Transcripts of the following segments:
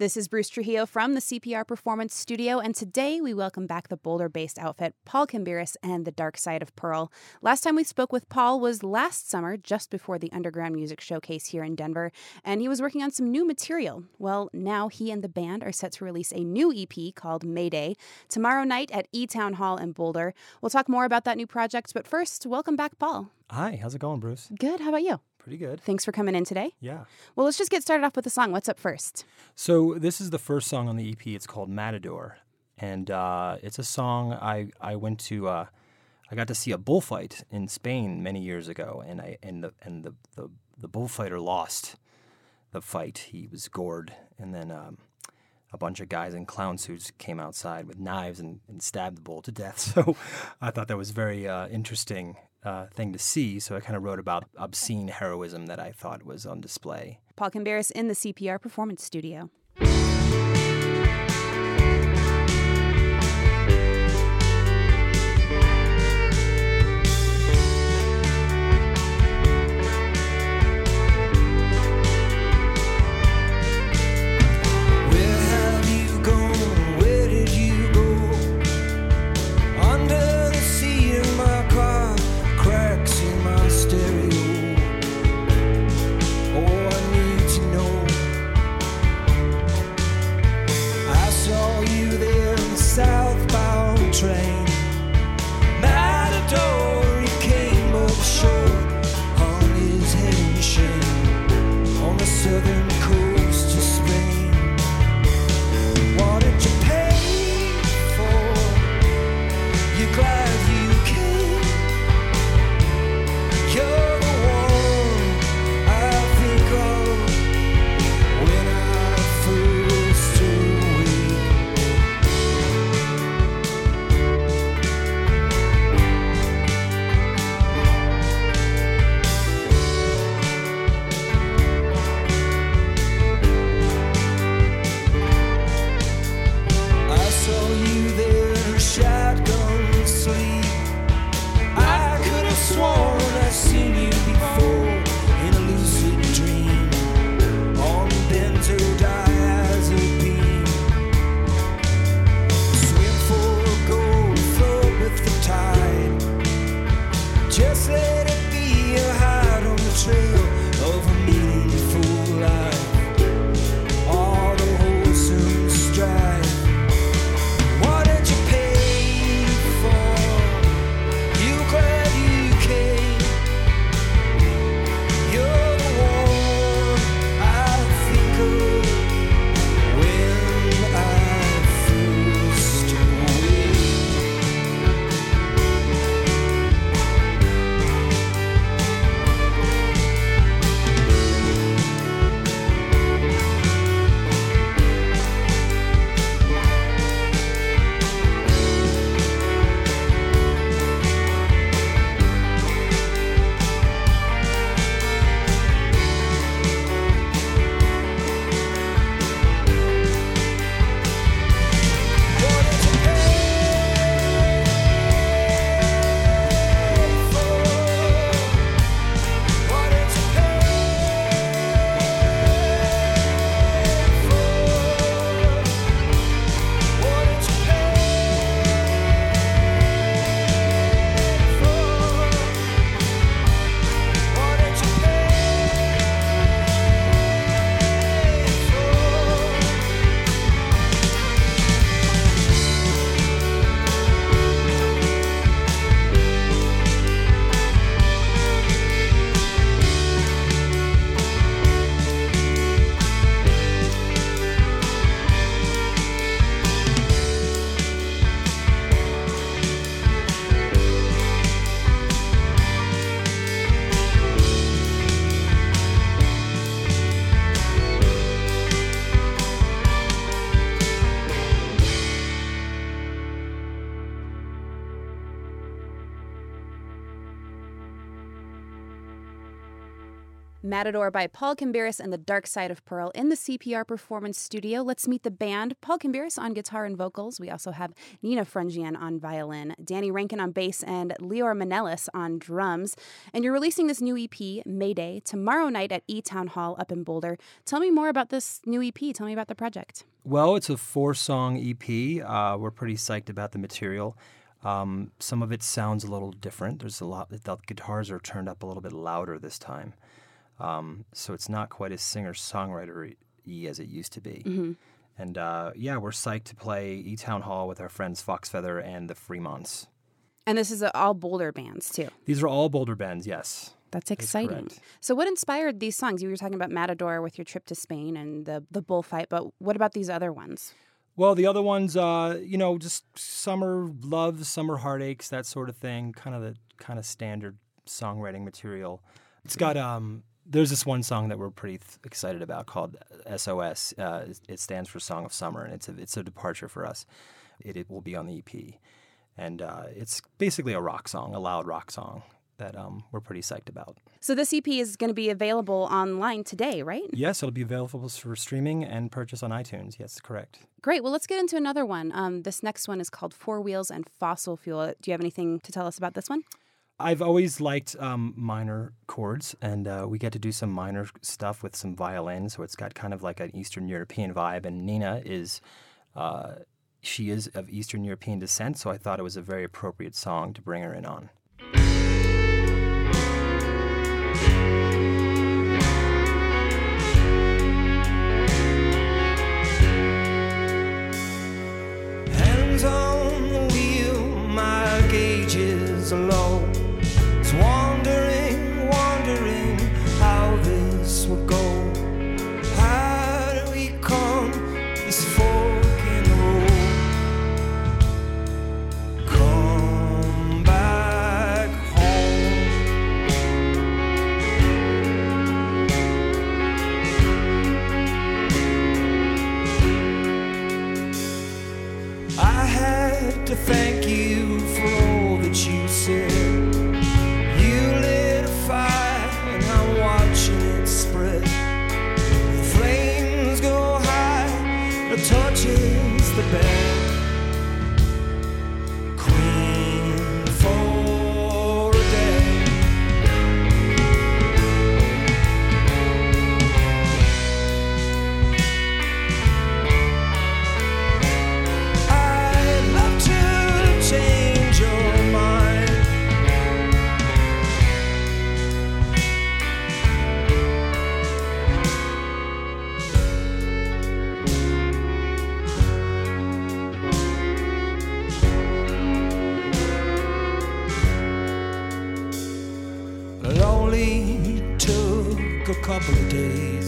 This is Bruce Trujillo from the CPR Performance Studio, and today we welcome back the Boulder based outfit Paul Kimbiris and the Dark Side of Pearl. Last time we spoke with Paul was last summer, just before the Underground Music Showcase here in Denver, and he was working on some new material. Well, now he and the band are set to release a new EP called Mayday tomorrow night at E Town Hall in Boulder. We'll talk more about that new project, but first, welcome back, Paul. Hi, how's it going, Bruce? Good. How about you? Pretty good. Thanks for coming in today. Yeah. Well, let's just get started off with the song. What's up first? So this is the first song on the EP. It's called Matador, and uh, it's a song I I went to. Uh, I got to see a bullfight in Spain many years ago, and I and the and the the, the bullfighter lost the fight. He was gored, and then. Um, a bunch of guys in clown suits came outside with knives and, and stabbed the bull to death. So I thought that was very uh, interesting uh, thing to see. So I kind of wrote about obscene heroism that I thought was on display. Paul Kimbiris in the CPR Performance Studio. just let Matador by Paul Kimbiris and the Dark Side of Pearl in the CPR Performance Studio. Let's meet the band. Paul Kimbiris on guitar and vocals. We also have Nina Frungian on violin, Danny Rankin on bass, and Leor Manelis on drums. And you're releasing this new EP, Mayday, tomorrow night at E Town Hall up in Boulder. Tell me more about this new EP. Tell me about the project. Well, it's a four song EP. Uh, we're pretty psyched about the material. Um, some of it sounds a little different. There's a lot, the guitars are turned up a little bit louder this time. Um, so it's not quite as singer songwriter y as it used to be. And uh, yeah, we're psyched to play E Town Hall with our friends Fox Feather and the Fremonts. And this is all Boulder bands, too. These are all Boulder bands, yes. That's exciting. correct. so, what inspired these songs? You were talking about Matador with your trip to Spain and the the bullfight, but what about these other ones? Well, the other ones, uh, you know, just summer loves, summer heartaches, that sort of thing. Kind of the kind of standard songwriting material. It's got um. There's this one song that we're pretty th- excited about called SOS. Uh, it- stands for Song of Summer, and it's a it's a departure for us. It, it will be on the EP, and uh, it's basically a rock song, a loud rock song that um, we're pretty psyched about. So, this EP is going to be available online today, right? Yes, it'll be available for streaming and purchase on iTunes. Yes, correct. Great. Well, let's get into another one. Um, this next one is called Four Wheels and Fossil Fuel. Do you have anything to tell us about this one? I've always liked um, minor chords, and uh, we get to do some minor stuff with some violin, so it's got kind of like an Eastern European vibe. And Nina is, uh, she is of Eastern European descent, so I thought it was a very appropriate song to bring her in on. Bed. Couple of days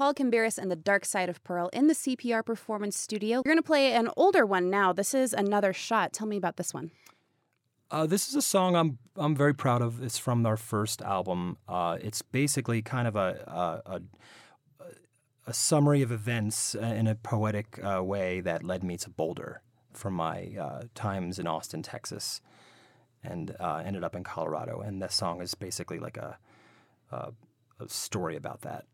Paul Kimbiris and the Dark Side of Pearl in the CPR Performance Studio. You're going to play an older one now. This is Another Shot. Tell me about this one. Uh, this is a song I'm I'm very proud of. It's from our first album. Uh, it's basically kind of a, a, a a summary of events in a poetic uh, way that led me to Boulder from my uh, times in Austin, Texas, and uh, ended up in Colorado. And this song is basically like a, a story about that.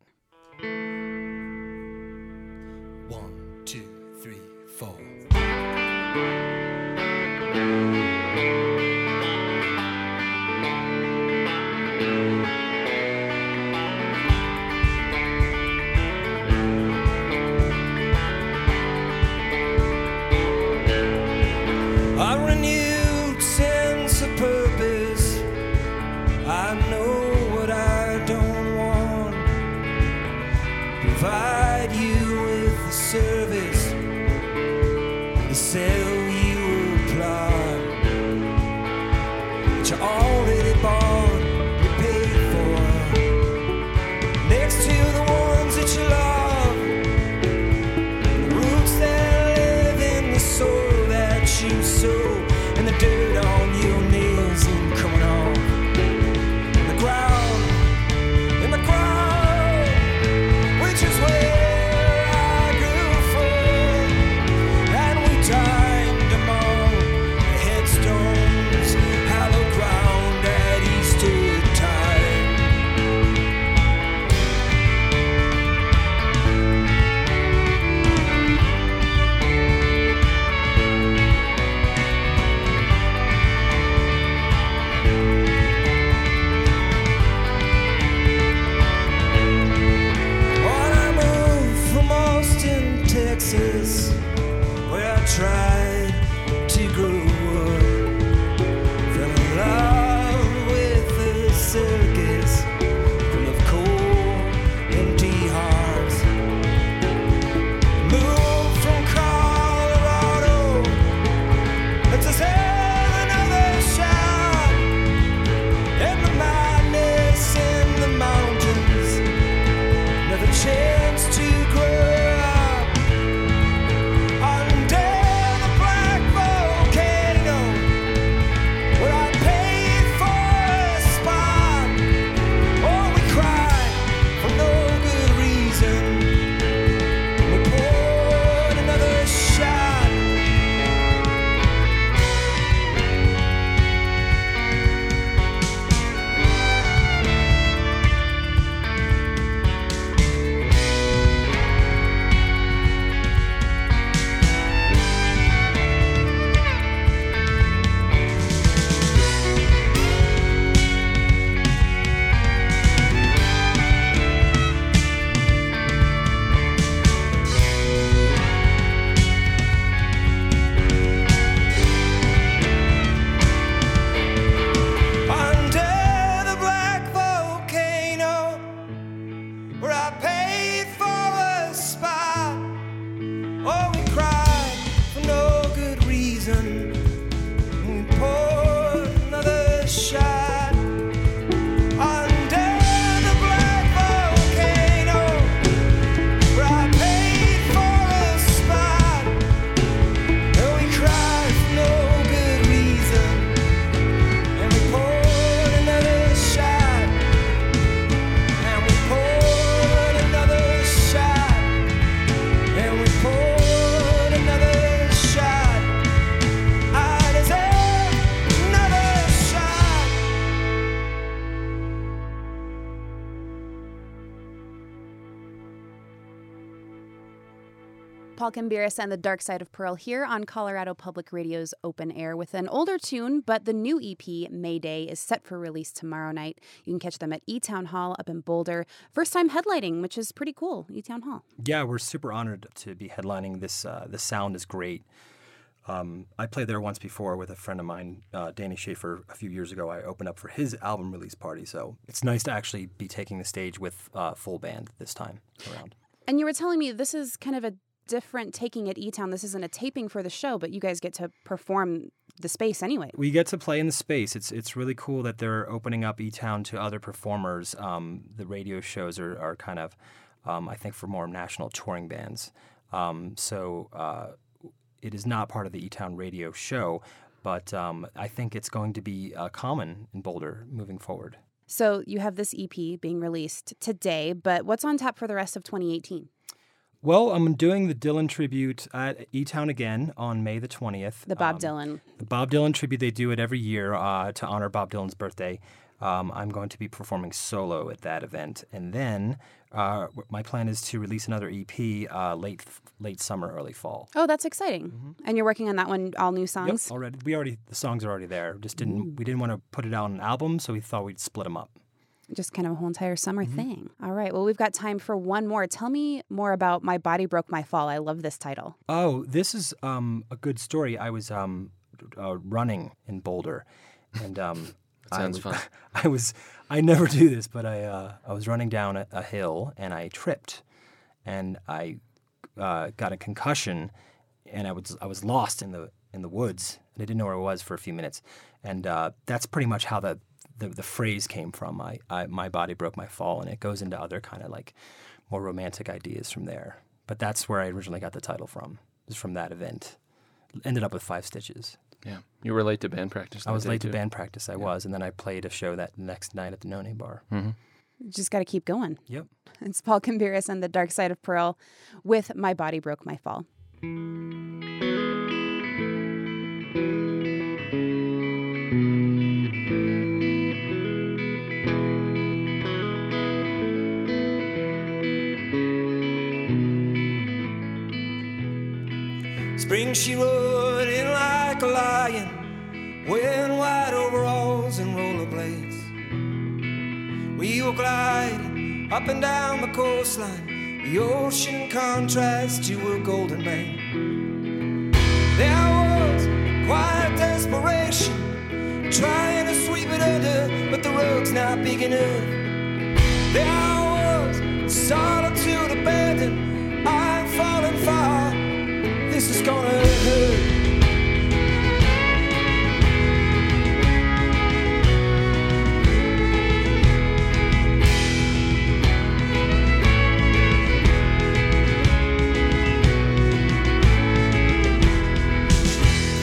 Paul and the Dark Side of Pearl here on Colorado Public Radio's Open Air with an older tune, but the new EP, Mayday, is set for release tomorrow night. You can catch them at E Town Hall up in Boulder. First time headlighting, which is pretty cool, E Town Hall. Yeah, we're super honored to be headlining this. Uh, the sound is great. Um, I played there once before with a friend of mine, uh, Danny Shafer, a few years ago. I opened up for his album release party, so it's nice to actually be taking the stage with uh, full band this time around. And you were telling me this is kind of a different taking at E Town. This isn't a taping for the show, but you guys get to perform the space anyway. We get to play in the space. It's it's really cool that they're opening up E Town to other performers. Um, the radio shows are, are kind of um, I think for more national touring bands. Um, so uh, it is not part of the E Town radio show, but um, I think it's going to be uh, common in Boulder moving forward. So you have this EP being released today, but what's on tap for the rest of 2018? Well, I'm doing the Dylan tribute at E Town again on May the 20th. The Bob Um, Dylan. The Bob Dylan tribute, they do it every year uh, to honor Bob Dylan's birthday. Um, I'm going to be performing solo at that event. And then uh, my plan is to release another EP uh, late late summer, early fall. Oh, that's exciting. And you're working on that one, all new songs? Mm-hmm. Yep, already. We already the songs are already there. Just didn't we didn't want to put it out on an album, so we thought we'd split them up. Just kind of a whole entire summer Mm-hmm. thing. All right. Well, we've got time for one more. Tell me more about My Body Broke My Fall. I love this title. Oh, this is um, a good story. I was um, uh, running in Boulder, and um, I sounds was, fun. I was I never do this, but I uh, I was running down a, a hill and I tripped, and I uh, got a concussion, and I was I was lost in the in the woods, and I didn't know where I was for a few minutes, and uh, that's pretty much how the the, the phrase came from. I, I my body broke my fall, and it goes into other kind of like more romantic ideas from there. But that's where I originally got the title from. It was from that event. Ended up with five stitches. Yeah. You were late to band practice. I that was day, late to band practice. I was, and then I played a show that next night at the No Name Bar. Mm-hmm. Just got to keep going. Yep. It's Paul Kimbiris and the Dark Side of Pearl with My Body Broke My Fall. Spring she rode in like a lion, wearing white overalls and rollerblades. We were gliding up and down the coastline, the ocean contrast to her golden mane. There was quiet desperation, trying to sweep it under, but the rug's not big enough. There was solitude abandoned. Is gonna hurt.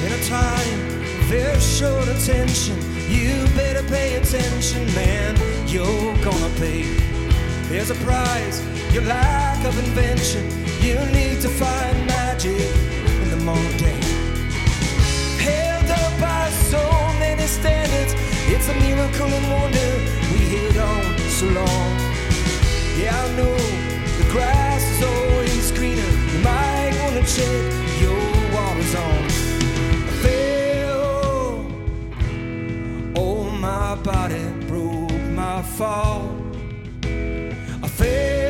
In a time of very short attention, you better pay attention, man. You're gonna pay. There's a prize, your lack of invention. You need to find magic in the mundane. Held up by so many standards, it's a miracle and wonder we held on so long. Yeah, I know the grass is always greener. You might wanna check your water's on. I fell, oh my body broke my fall. I fell,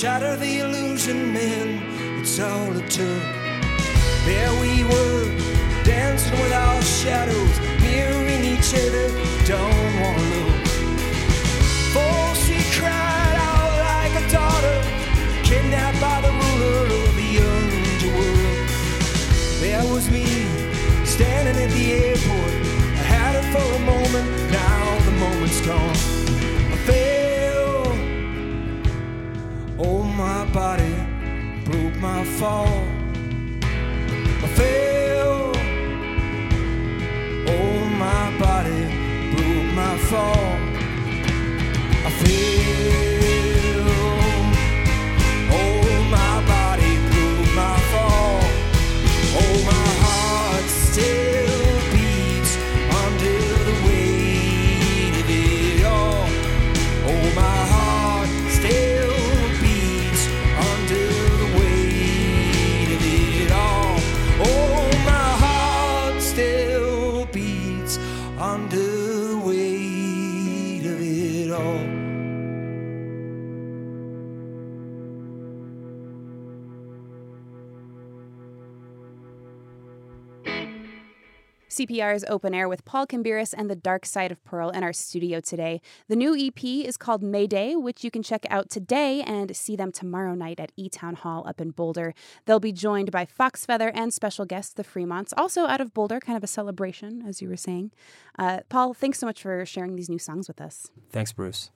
shatter the illusion, man. It's all it took. There we were, dancing with our shadows, mirroring each other. Don't wanna look. For CPR's open air with Paul Kimbiris and the Dark Side of Pearl in our studio today. The new EP is called Mayday, which you can check out today and see them tomorrow night at E Town Hall up in Boulder. They'll be joined by Fox Feather and special guest the Fremonts, also out of Boulder, kind of a celebration, as you were saying. Uh, Paul, thanks so much for sharing these new songs with us. Thanks, Bruce.